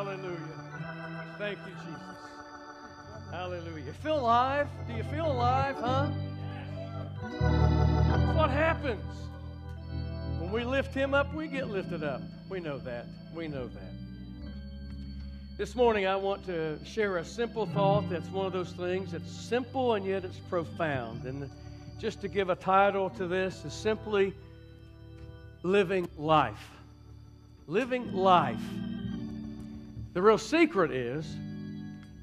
Hallelujah. Thank you, Jesus. Hallelujah. Feel alive? Do you feel alive, huh? What happens? When we lift him up, we get lifted up. We know that. We know that. This morning, I want to share a simple thought that's one of those things that's simple and yet it's profound. And just to give a title to this is simply living life. Living life. The real secret is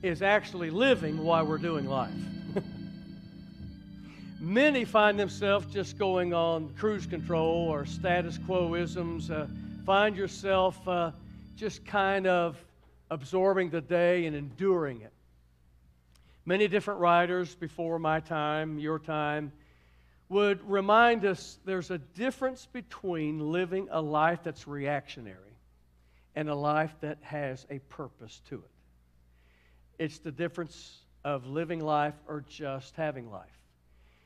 is actually living while we're doing life. Many find themselves just going on cruise control or status quoisms. Uh, find yourself uh, just kind of absorbing the day and enduring it. Many different writers before my time, your time, would remind us there's a difference between living a life that's reactionary and a life that has a purpose to it. It's the difference of living life or just having life.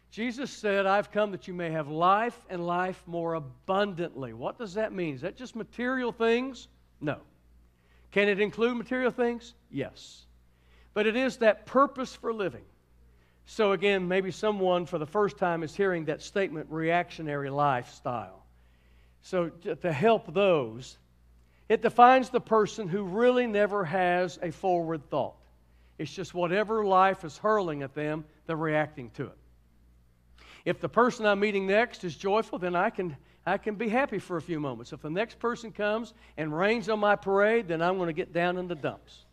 Jesus said, I've come that you may have life and life more abundantly. What does that mean? Is that just material things? No. Can it include material things? Yes. But it is that purpose for living. So, again, maybe someone for the first time is hearing that statement reactionary lifestyle. So, to help those, it defines the person who really never has a forward thought. It's just whatever life is hurling at them, they're reacting to it. If the person I'm meeting next is joyful, then I can I can be happy for a few moments. If the next person comes and rains on my parade, then I'm going to get down in the dumps.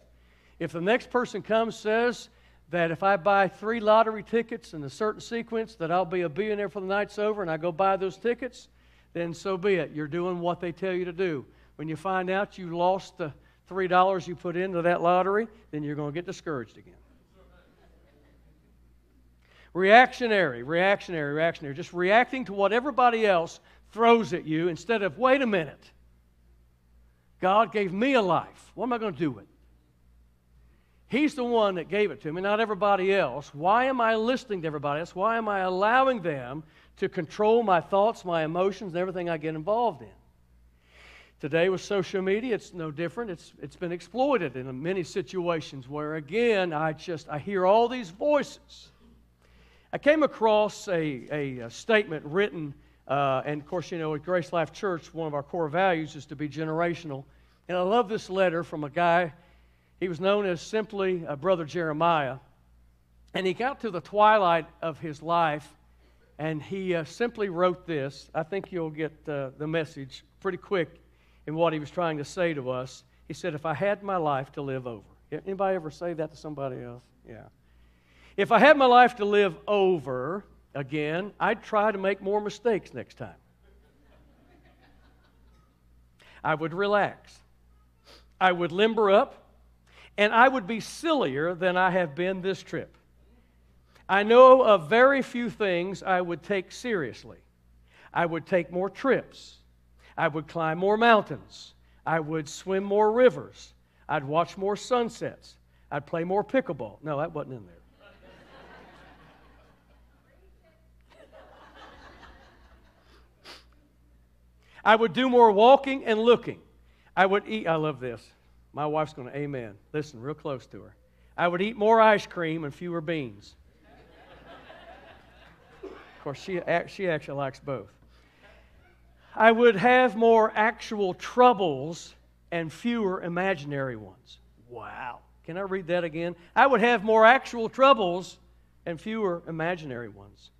If the next person comes says that if I buy three lottery tickets in a certain sequence that I'll be a billionaire for the night's over and I go buy those tickets, then so be it. You're doing what they tell you to do. When you find out you lost the $3 you put into that lottery, then you're going to get discouraged again. Reactionary, reactionary, reactionary. Just reacting to what everybody else throws at you instead of, wait a minute. God gave me a life. What am I going to do with it? He's the one that gave it to me, not everybody else. Why am I listening to everybody else? Why am I allowing them to control my thoughts, my emotions, and everything I get involved in? Today with social media, it's no different. It's, it's been exploited in many situations where, again, I just I hear all these voices. I came across a, a, a statement written uh, and of course, you know, at Grace Life Church, one of our core values is to be generational. And I love this letter from a guy, he was known as simply uh, Brother Jeremiah. And he got to the twilight of his life, and he uh, simply wrote this. I think you'll get uh, the message pretty quick in what he was trying to say to us. He said, If I had my life to live over. Anybody ever say that to somebody else? Yeah. If I had my life to live over, again, I'd try to make more mistakes next time. I would relax. I would limber up, and I would be sillier than I have been this trip. I know of very few things I would take seriously. I would take more trips. I would climb more mountains. I would swim more rivers. I'd watch more sunsets. I'd play more pickleball. No, that wasn't in there. I would do more walking and looking. I would eat, I love this. My wife's going to amen. Listen real close to her. I would eat more ice cream and fewer beans. of course, she, she actually likes both. I would have more actual troubles and fewer imaginary ones. Wow. Can I read that again? I would have more actual troubles and fewer imaginary ones.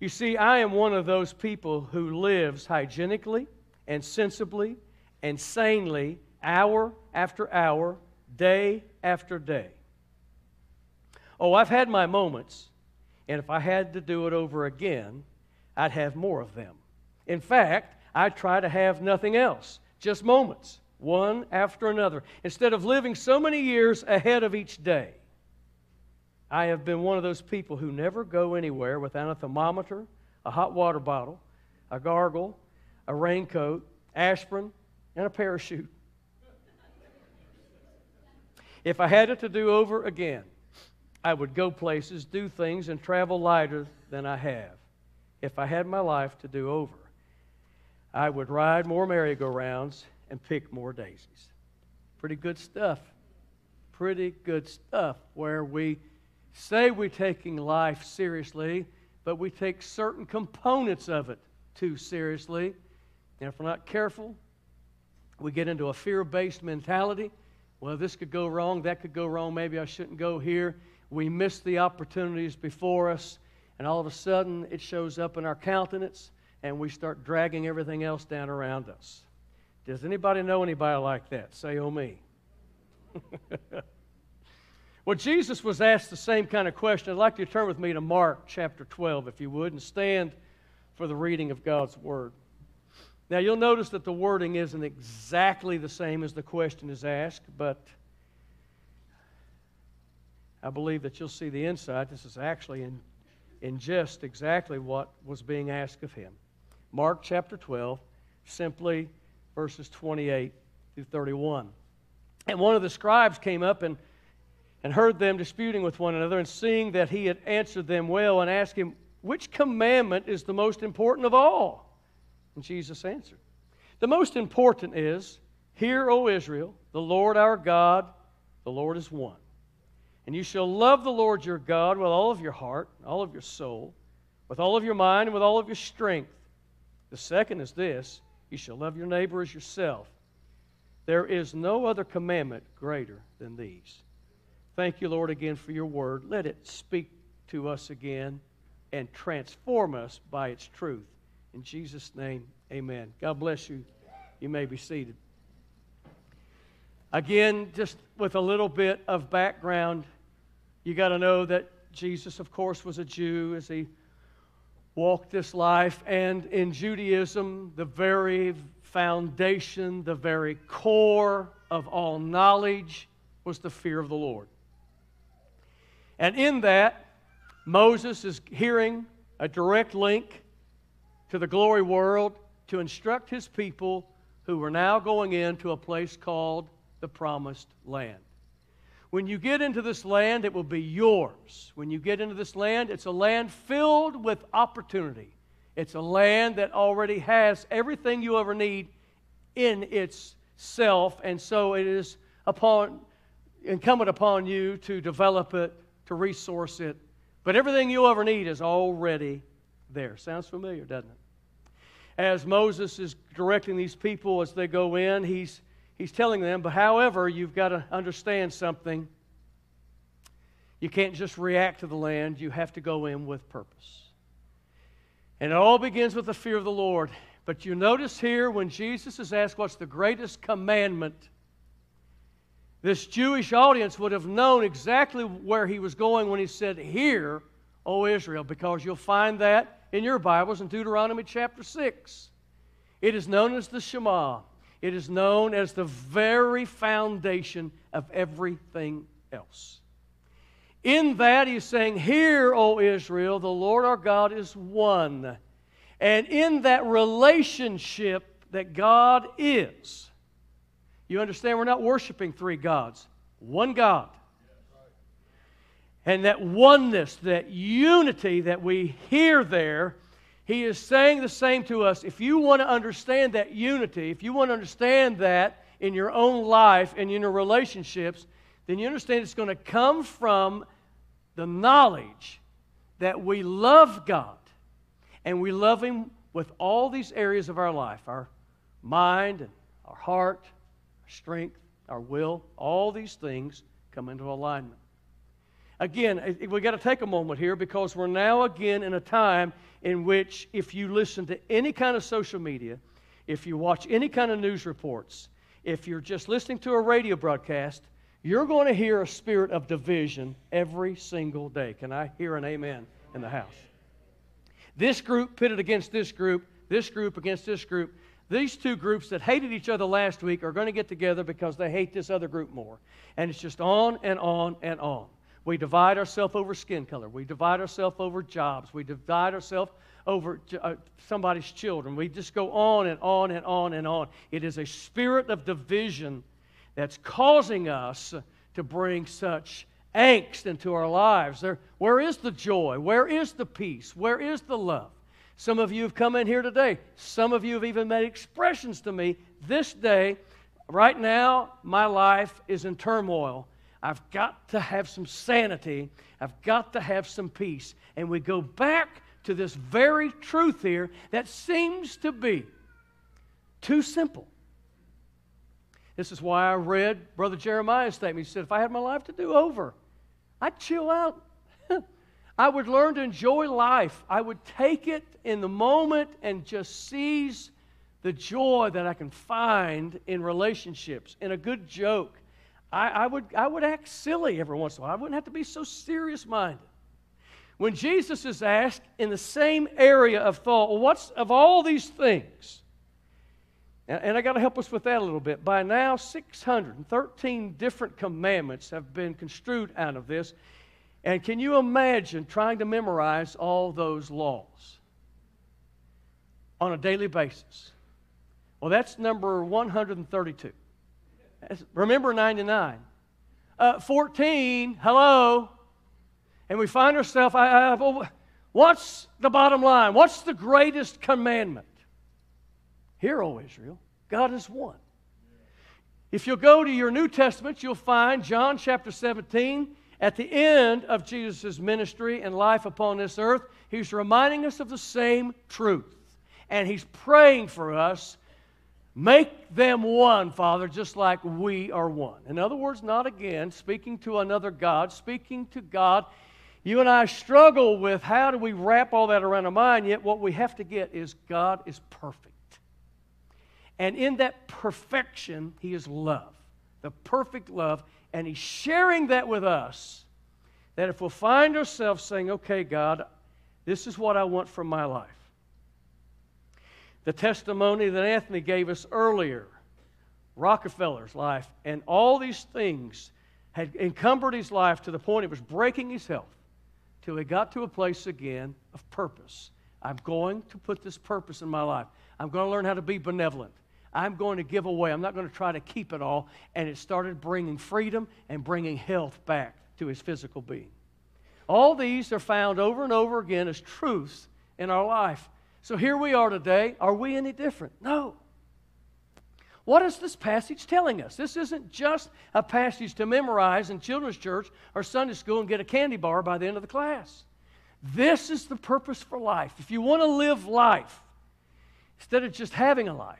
You see, I am one of those people who lives hygienically and sensibly and sanely hour after hour, day after day. Oh, I've had my moments, and if I had to do it over again, I'd have more of them. In fact, I try to have nothing else, just moments, one after another, instead of living so many years ahead of each day. I have been one of those people who never go anywhere without a thermometer, a hot water bottle, a gargle, a raincoat, aspirin, and a parachute. If I had it to do over again, I would go places, do things, and travel lighter than I have. If I had my life to do over, I would ride more merry-go-rounds and pick more daisies. Pretty good stuff. Pretty good stuff where we say we're taking life seriously, but we take certain components of it too seriously. And if we're not careful, we get into a fear based mentality. Well, this could go wrong, that could go wrong, maybe I shouldn't go here. We miss the opportunities before us, and all of a sudden it shows up in our countenance, and we start dragging everything else down around us. Does anybody know anybody like that? Say, oh, me. well, Jesus was asked the same kind of question. I'd like you to turn with me to Mark chapter 12, if you would, and stand for the reading of God's Word. Now, you'll notice that the wording isn't exactly the same as the question is asked, but I believe that you'll see the insight. This is actually in, in just exactly what was being asked of him. Mark chapter 12, simply verses 28 through 31. And one of the scribes came up and, and heard them disputing with one another, and seeing that he had answered them well, and asked him, which commandment is the most important of all? And Jesus answered, The most important is, Hear, O Israel, the Lord our God, the Lord is one. And you shall love the Lord your God with all of your heart, all of your soul, with all of your mind, and with all of your strength. The second is this you shall love your neighbor as yourself. There is no other commandment greater than these. Thank you, Lord, again for your word. Let it speak to us again and transform us by its truth. In Jesus' name, amen. God bless you. You may be seated. Again, just with a little bit of background, you got to know that Jesus, of course, was a Jew as he walked this life. And in Judaism, the very foundation, the very core of all knowledge was the fear of the Lord. And in that, Moses is hearing a direct link to the glory world to instruct his people who were now going into a place called the Promised Land. When you get into this land, it will be yours. When you get into this land, it's a land filled with opportunity. It's a land that already has everything you ever need in itself, and so it is upon incumbent upon you to develop it, to resource it, but everything you'll ever need is already there. Sounds familiar, doesn't it? As Moses is directing these people as they go in, he's, he's telling them, but however, you've got to understand something. You can't just react to the land, you have to go in with purpose. And it all begins with the fear of the Lord. But you notice here when Jesus is asked what's the greatest commandment this Jewish audience would have known exactly where he was going when he said, Hear, O Israel, because you'll find that in your Bibles in Deuteronomy chapter 6. It is known as the Shema, it is known as the very foundation of everything else. In that, he's saying, Hear, O Israel, the Lord our God is one. And in that relationship that God is, you understand we're not worshiping three gods, one God. And that oneness, that unity that we hear there, he is saying the same to us. If you want to understand that unity, if you want to understand that in your own life and in your relationships, then you understand it's going to come from the knowledge that we love God and we love Him with all these areas of our life our mind and our heart, our strength, our will, all these things come into alignment. Again, eh, we've got to take a moment here because we're now again in a time in which if you listen to any kind of social media, if you watch any kind of news reports, if you're just listening to a radio broadcast, you're going to hear a spirit of division every single day. Can I hear an amen in the house? This group pitted against this group, this group against this group. These two groups that hated each other last week are going to get together because they hate this other group more. And it's just on and on and on. We divide ourselves over skin color. We divide ourselves over jobs. We divide ourselves over uh, somebody's children. We just go on and on and on and on. It is a spirit of division that's causing us to bring such angst into our lives. There, where is the joy? Where is the peace? Where is the love? Some of you have come in here today. Some of you have even made expressions to me this day right now, my life is in turmoil. I've got to have some sanity. I've got to have some peace. And we go back to this very truth here that seems to be too simple. This is why I read Brother Jeremiah's statement. He said, If I had my life to do over, I'd chill out. I would learn to enjoy life. I would take it in the moment and just seize the joy that I can find in relationships, in a good joke. I, I, would, I would act silly every once in a while. I wouldn't have to be so serious minded. When Jesus is asked in the same area of thought, what's of all these things? And, and I got to help us with that a little bit. By now, 613 different commandments have been construed out of this. And can you imagine trying to memorize all those laws on a daily basis? Well, that's number 132. Remember 99. Uh, 14, hello. And we find ourselves, I, I, what's the bottom line? What's the greatest commandment? Hear, O Israel, God is one. If you'll go to your New Testament, you'll find John chapter 17. At the end of Jesus' ministry and life upon this earth, he's reminding us of the same truth. And he's praying for us Make them one, Father, just like we are one. In other words, not again speaking to another God, speaking to God. You and I struggle with how do we wrap all that around our mind, yet what we have to get is God is perfect. And in that perfection, He is love, the perfect love. And He's sharing that with us. That if we'll find ourselves saying, okay, God, this is what I want from my life the testimony that Anthony gave us earlier, Rockefeller's life, and all these things had encumbered his life to the point it was breaking his health till he got to a place again of purpose. I'm going to put this purpose in my life. I'm going to learn how to be benevolent. I'm going to give away. I'm not going to try to keep it all. And it started bringing freedom and bringing health back to his physical being. All these are found over and over again as truths in our life. So here we are today. Are we any different? No. What is this passage telling us? This isn't just a passage to memorize in children's church or Sunday school and get a candy bar by the end of the class. This is the purpose for life. If you want to live life instead of just having a life,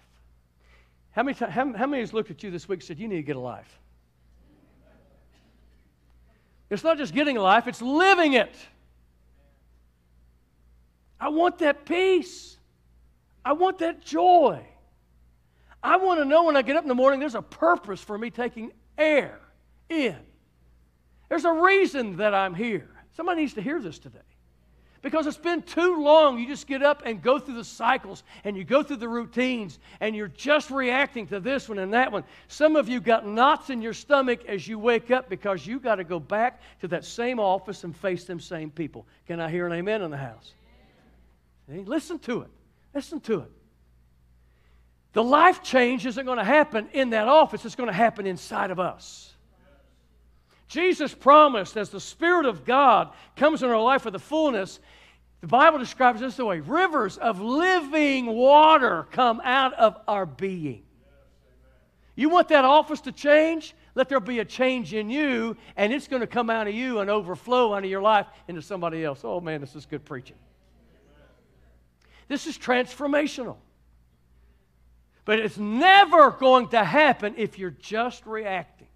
how many, how, how many has looked at you this week and said, You need to get a life? It's not just getting a life, it's living it. I want that peace. I want that joy. I want to know when I get up in the morning there's a purpose for me taking air in. There's a reason that I'm here. Somebody needs to hear this today. Because it's been too long. You just get up and go through the cycles and you go through the routines and you're just reacting to this one and that one. Some of you got knots in your stomach as you wake up because you got to go back to that same office and face them same people. Can I hear an amen in the house? See? Listen to it. Listen to it. The life change isn't going to happen in that office, it's going to happen inside of us. Jesus promised as the Spirit of God comes in our life with the fullness, the Bible describes this the way rivers of living water come out of our being. You want that office to change? Let there be a change in you, and it's going to come out of you and overflow out of your life into somebody else. Oh man, this is good preaching. This is transformational. But it's never going to happen if you're just reacting.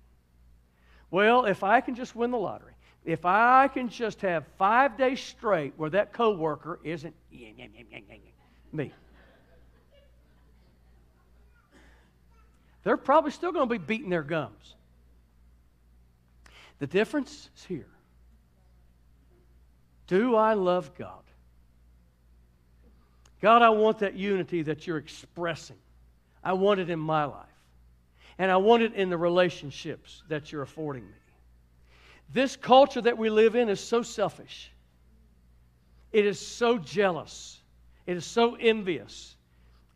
Well, if I can just win the lottery, if I can just have five days straight where that coworker isn't me, they're probably still going to be beating their gums. The difference is here. Do I love God? God, I want that unity that you're expressing. I want it in my life. And I want it in the relationships that you're affording me. This culture that we live in is so selfish. It is so jealous. It is so envious.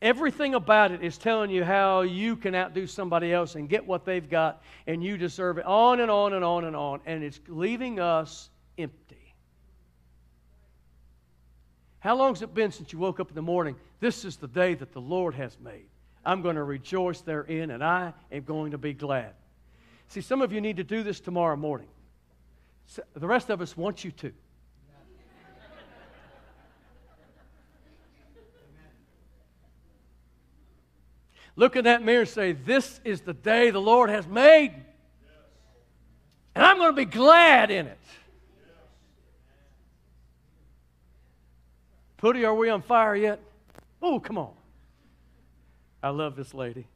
Everything about it is telling you how you can outdo somebody else and get what they've got, and you deserve it. On and on and on and on. And it's leaving us empty. How long has it been since you woke up in the morning? This is the day that the Lord has made. I'm going to rejoice therein, and I am going to be glad. See, some of you need to do this tomorrow morning. The rest of us want you to. Look in that mirror and say, This is the day the Lord has made. And I'm going to be glad in it. Putty, are we on fire yet? Oh, come on. I love this lady.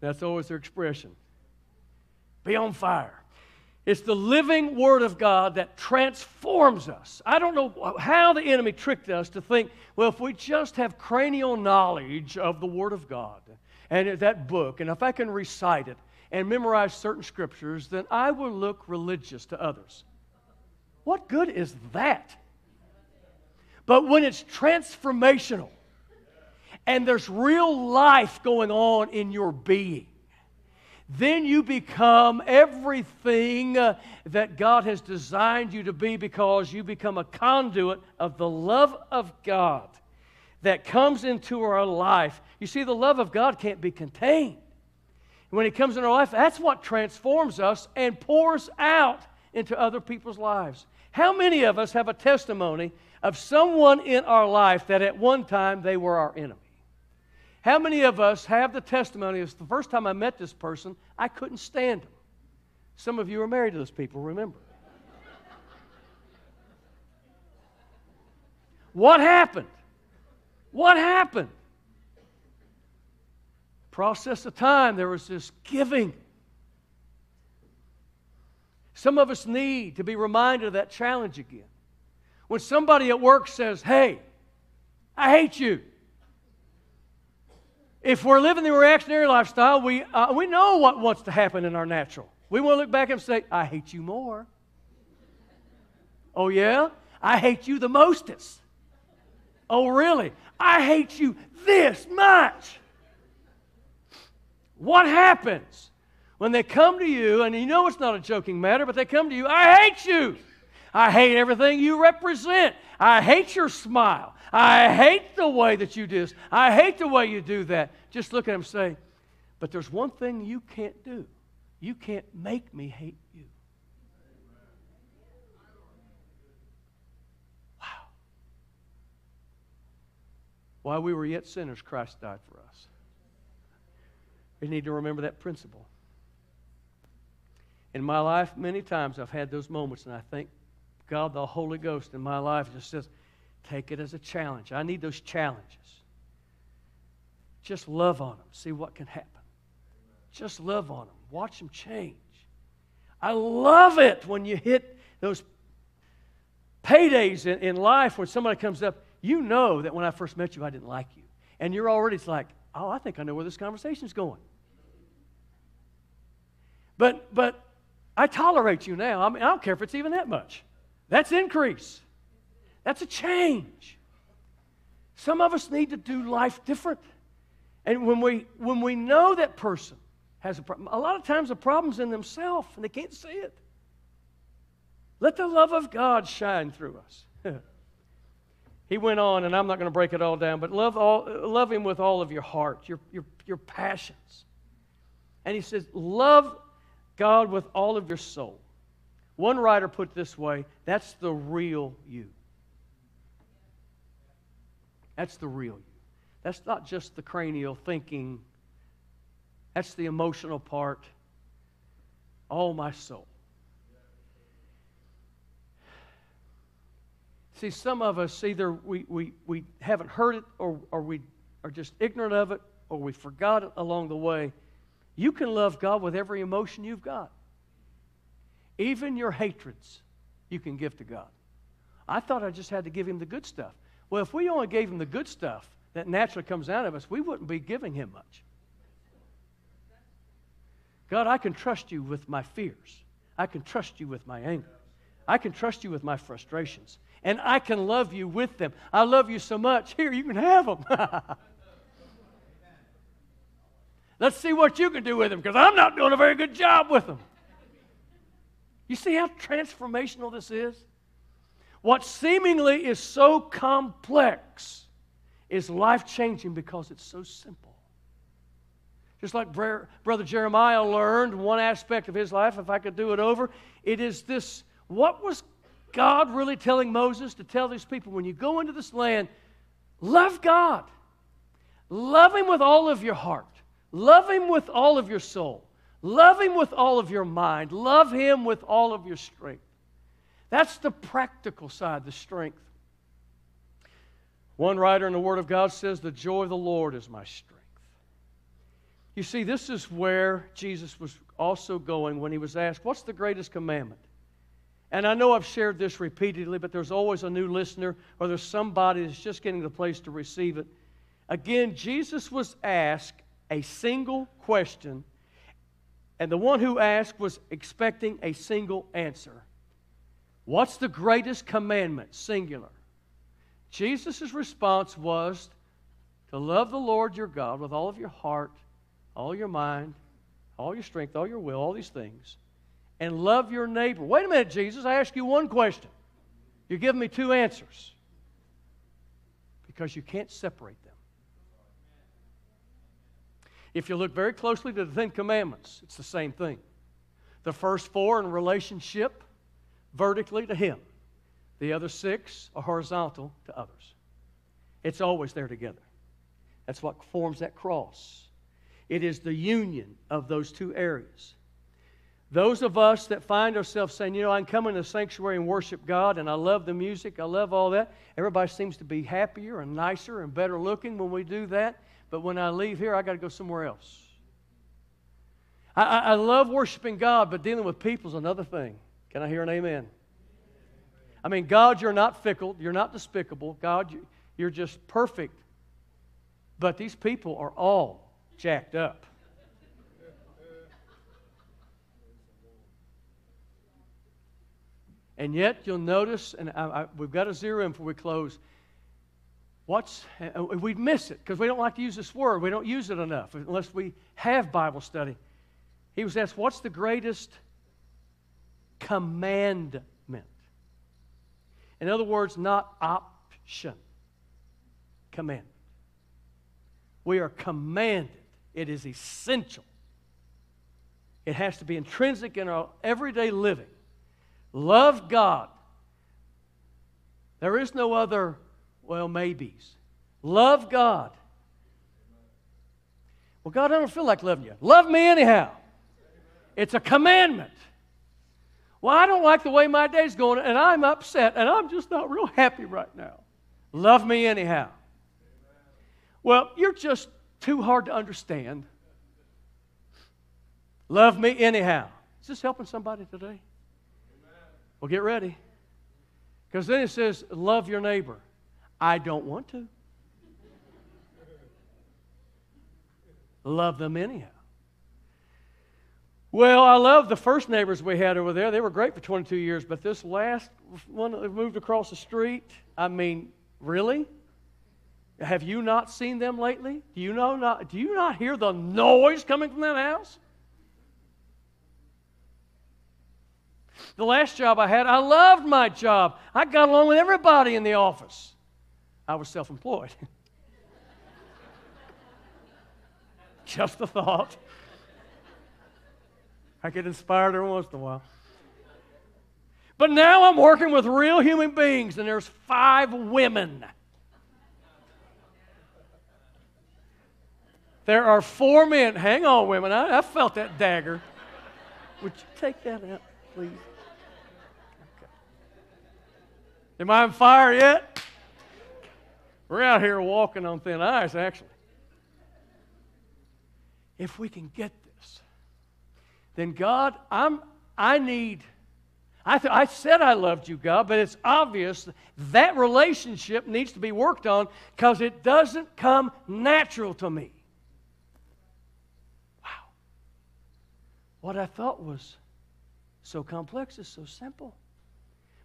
That's always her expression. Be on fire. It's the living Word of God that transforms us. I don't know how the enemy tricked us to think, well, if we just have cranial knowledge of the Word of God and that book, and if I can recite it and memorize certain scriptures, then I will look religious to others. What good is that? But when it's transformational and there's real life going on in your being, then you become everything uh, that God has designed you to be because you become a conduit of the love of God that comes into our life. You see, the love of God can't be contained. When it comes in our life, that's what transforms us and pours out into other people's lives. How many of us have a testimony of someone in our life that at one time they were our enemy? How many of us have the testimony of the first time I met this person, I couldn't stand him? Some of you are married to those people, remember. what happened? What happened? Process of time, there was this giving. Some of us need to be reminded of that challenge again. When somebody at work says, Hey, I hate you. If we're living the reactionary lifestyle, we, uh, we know what wants to happen in our natural. We want to look back and say, I hate you more. Oh, yeah? I hate you the mostest. Oh, really? I hate you this much. What happens when they come to you, and you know it's not a joking matter, but they come to you, I hate you. I hate everything you represent. I hate your smile. I hate the way that you do this. I hate the way you do that. Just look at him and say, But there's one thing you can't do. You can't make me hate you. Wow. While we were yet sinners, Christ died for us. We need to remember that principle. In my life, many times I've had those moments, and I think God, the Holy Ghost in my life just says, Take it as a challenge. I need those challenges. Just love on them, see what can happen. Just love on them, watch them change. I love it when you hit those paydays in, in life when somebody comes up. You know that when I first met you, I didn't like you. And you're already, like, oh, I think I know where this conversation's going. But, but I tolerate you now. I mean, I don't care if it's even that much. That's increase. That's a change. Some of us need to do life different. And when we, when we know that person has a problem, a lot of times the problem's in themselves and they can't see it. Let the love of God shine through us. he went on, and I'm not going to break it all down, but love, all, love him with all of your heart, your, your, your passions. And he says, love God with all of your soul. One writer put this way that's the real you. That's the real you. That's not just the cranial thinking, that's the emotional part. All my soul. See, some of us either we, we, we haven't heard it or, or we are just ignorant of it or we forgot it along the way. You can love God with every emotion you've got. Even your hatreds, you can give to God. I thought I just had to give Him the good stuff. Well, if we only gave him the good stuff that naturally comes out of us, we wouldn't be giving him much. God, I can trust you with my fears. I can trust you with my anger. I can trust you with my frustrations. And I can love you with them. I love you so much. Here, you can have them. Let's see what you can do with them because I'm not doing a very good job with them. You see how transformational this is? What seemingly is so complex is life changing because it's so simple. Just like Brother Jeremiah learned one aspect of his life, if I could do it over, it is this what was God really telling Moses to tell these people when you go into this land, love God. Love Him with all of your heart. Love Him with all of your soul. Love Him with all of your mind. Love Him with all of your strength. That's the practical side, the strength. One writer in the Word of God says, The joy of the Lord is my strength. You see, this is where Jesus was also going when he was asked, What's the greatest commandment? And I know I've shared this repeatedly, but there's always a new listener or there's somebody that's just getting the place to receive it. Again, Jesus was asked a single question, and the one who asked was expecting a single answer. What's the greatest commandment? Singular. Jesus' response was to love the Lord your God with all of your heart, all your mind, all your strength, all your will, all these things and love your neighbor. Wait a minute, Jesus. I ask you one question. You're giving me two answers because you can't separate. If you look very closely to the Ten Commandments, it's the same thing. The first four in relationship vertically to Him, the other six are horizontal to others. It's always there together. That's what forms that cross. It is the union of those two areas. Those of us that find ourselves saying, you know, I can come in the sanctuary and worship God, and I love the music, I love all that. Everybody seems to be happier and nicer and better looking when we do that. But when I leave here, I got to go somewhere else. I, I, I love worshiping God, but dealing with people is another thing. Can I hear an amen? I mean, God, you're not fickle, you're not despicable. God, you're just perfect. But these people are all jacked up. And yet, you'll notice, and I, I, we've got to zero in before we close. What's uh, we miss it because we don't like to use this word. We don't use it enough unless we have Bible study. He was asked, "What's the greatest commandment?" In other words, not option. Commandment. We are commanded. It is essential. It has to be intrinsic in our everyday living Love God. There is no other, well, maybes. Love God. Well, God, I don't feel like loving you. Love me anyhow. It's a commandment. Well, I don't like the way my day's going, and I'm upset, and I'm just not real happy right now. Love me anyhow. Well, you're just too hard to understand. Love me anyhow. Is this helping somebody today? Well, get ready. Because then it says, love your neighbor. I don't want to. love them anyhow. Well, I love the first neighbors we had over there. They were great for 22 years, but this last one that moved across the street, I mean, really? Have you not seen them lately? Do you know not do you not hear the noise coming from that house? The last job I had, I loved my job. I got along with everybody in the office. I was self employed. Just a thought. I get inspired every once in a while. But now I'm working with real human beings, and there's five women. There are four men. Hang on, women. I, I felt that dagger. Would you take that out, please? Am I on fire yet? We're out here walking on thin ice, actually. If we can get this, then God, I'm, I need. I, th- I said I loved you, God, but it's obvious that relationship needs to be worked on because it doesn't come natural to me. Wow. What I thought was so complex is so simple.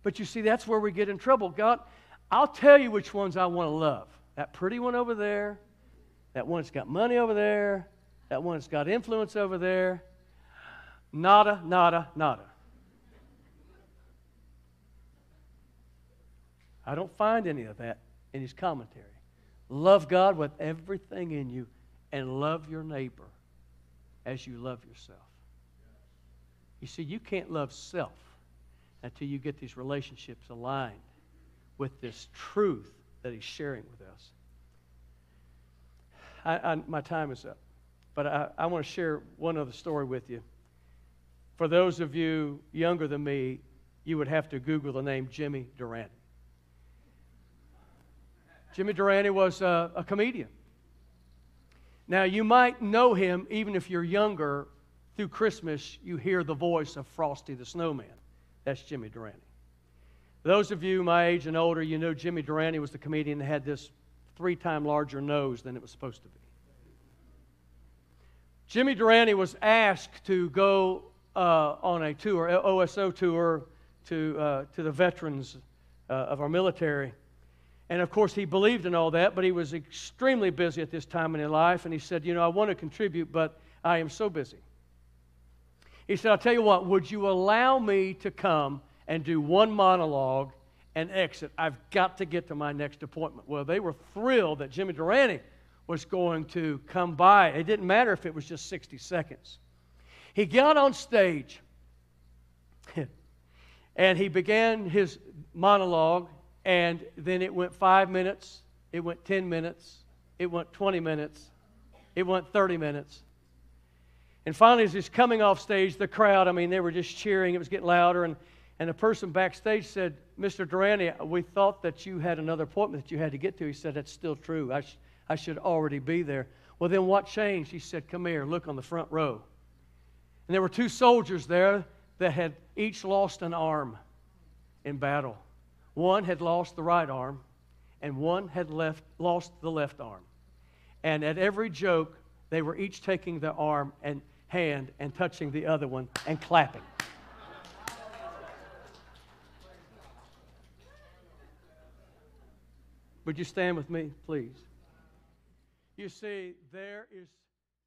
But you see, that's where we get in trouble. God, I'll tell you which ones I want to love. That pretty one over there, that one that's got money over there, that one that's got influence over there. Nada, nada, nada. I don't find any of that in his commentary. Love God with everything in you and love your neighbor as you love yourself. You see, you can't love self until you get these relationships aligned with this truth that He's sharing with us. I, I, my time is up, but I, I want to share one other story with you. For those of you younger than me, you would have to Google the name Jimmy Durante. Jimmy Durante was a, a comedian. Now, you might know him even if you're younger. Through Christmas, you hear the voice of Frosty the Snowman. That's Jimmy Durante. Those of you my age and older, you know Jimmy Durante was the comedian that had this three time larger nose than it was supposed to be. Jimmy Durante was asked to go uh, on a tour, USO tour, to, uh, to the veterans uh, of our military. And of course, he believed in all that, but he was extremely busy at this time in his life. And he said, You know, I want to contribute, but I am so busy. He said, I'll tell you what, would you allow me to come and do one monologue and exit? I've got to get to my next appointment. Well, they were thrilled that Jimmy Durante was going to come by. It didn't matter if it was just 60 seconds. He got on stage and he began his monologue and then it went five minutes, it went 10 minutes, it went 20 minutes, it went 30 minutes. And finally, as he's coming off stage, the crowd, I mean, they were just cheering, it was getting louder. And, and a person backstage said, Mr. Durante, we thought that you had another appointment that you had to get to. He said, That's still true. I, sh- I should already be there. Well, then what changed? He said, Come here, look on the front row. And there were two soldiers there that had each lost an arm in battle. One had lost the right arm, and one had left, lost the left arm. And at every joke, they were each taking the arm and hand and touching the other one and clapping. Would you stand with me, please? You see, there is.